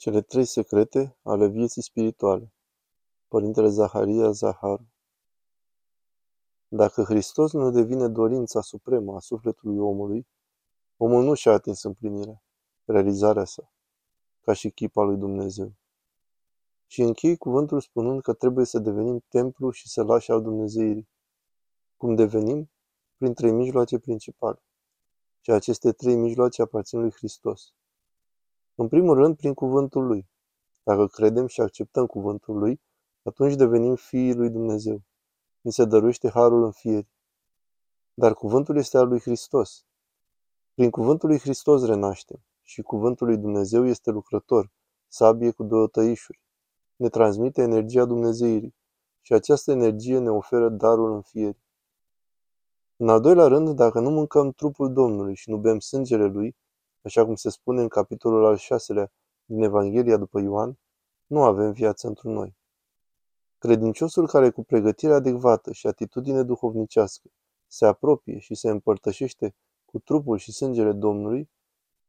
Cele trei secrete ale vieții spirituale Părintele Zaharia Zaharu Dacă Hristos nu devine dorința supremă a sufletului omului, omul nu și-a atins împlinirea, realizarea sa, ca și chipa lui Dumnezeu. Și închei cuvântul spunând că trebuie să devenim templu și să lași al Dumnezeirii. Cum devenim? Prin trei mijloace principale. Și aceste trei mijloace aparțin lui Hristos. În primul rând, prin cuvântul Lui. Dacă credem și acceptăm cuvântul Lui, atunci devenim fiii lui Dumnezeu. Ni se dăruiește harul în fieri. Dar cuvântul este al lui Hristos. Prin cuvântul lui Hristos renaștem și cuvântul lui Dumnezeu este lucrător, sabie cu două tăișuri. Ne transmite energia Dumnezeirii și această energie ne oferă darul în fieri. În al doilea rând, dacă nu mâncăm trupul Domnului și nu bem sângele Lui, așa cum se spune în capitolul al șaselea din Evanghelia după Ioan, nu avem viață într noi. Credinciosul care cu pregătire adecvată și atitudine duhovnicească se apropie și se împărtășește cu trupul și sângele Domnului,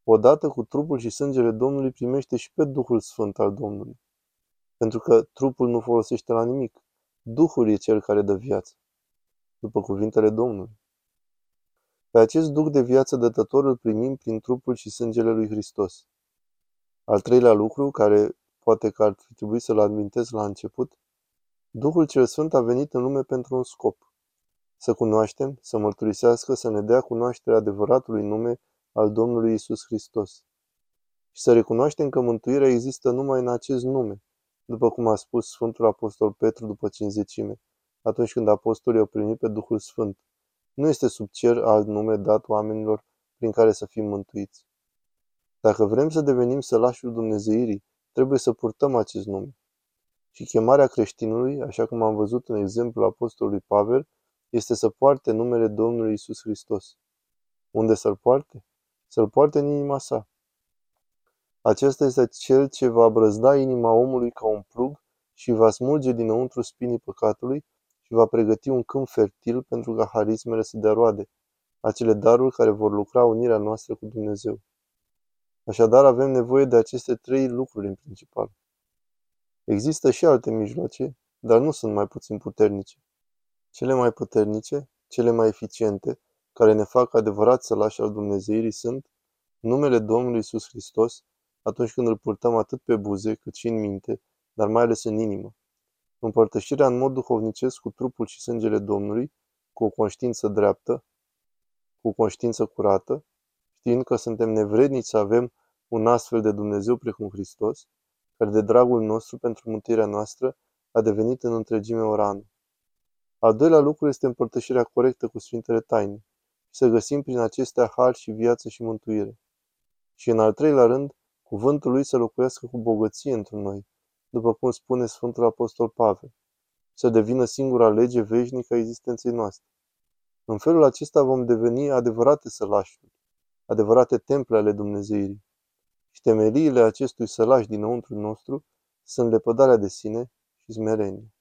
odată cu trupul și sângele Domnului primește și pe Duhul Sfânt al Domnului. Pentru că trupul nu folosește la nimic. Duhul e cel care dă viață. După cuvintele Domnului. Pe acest duc de viață dătător îl primim prin trupul și sângele lui Hristos. Al treilea lucru, care poate că ar fi trebuit să-l amintesc la început, Duhul cel Sfânt a venit în lume pentru un scop. Să cunoaștem, să mărturisească, să ne dea cunoașterea adevăratului nume al Domnului Isus Hristos. Și să recunoaștem că mântuirea există numai în acest nume, după cum a spus Sfântul Apostol Petru după cinzecime, atunci când apostolii au primit pe Duhul Sfânt. Nu este sub cer alt nume dat oamenilor prin care să fim mântuiți. Dacă vrem să devenim sălașul Dumnezeirii, trebuie să purtăm acest nume. Și chemarea creștinului, așa cum am văzut în exemplul apostolului Pavel, este să poarte numele Domnului Isus Hristos. Unde să-l poarte? Să-l poarte în inima sa. Acesta este cel ce va brăzda inima omului ca un plug și va smulge dinăuntru spinii păcatului și va pregăti un câmp fertil pentru ca harismele să dea roade, acele daruri care vor lucra unirea noastră cu Dumnezeu. Așadar, avem nevoie de aceste trei lucruri în principal. Există și alte mijloace, dar nu sunt mai puțin puternice. Cele mai puternice, cele mai eficiente, care ne fac adevărat lași al Dumnezeirii sunt numele Domnului Isus Hristos, atunci când îl purtăm atât pe buze cât și în minte, dar mai ales în inimă. Împărtășirea în mod duhovnicesc cu trupul și sângele Domnului, cu o conștiință dreaptă, cu o conștiință curată, știind că suntem nevrednici să avem un astfel de Dumnezeu precum Hristos, care de dragul nostru pentru mântuirea noastră a devenit în întregime o rană. Al doilea lucru este împărtășirea corectă cu Sfintele Taine și să găsim prin acestea har și viață și mântuire. Și în al treilea rând, cuvântul lui să locuiască cu bogăție într noi, după cum spune Sfântul Apostol Pavel, să devină singura lege veșnică a existenței noastre. În felul acesta vom deveni adevărate sălașuri, adevărate temple ale Dumnezeirii. Și temeliile acestui sălaș dinăuntru nostru sunt lepădarea de sine și smerenie.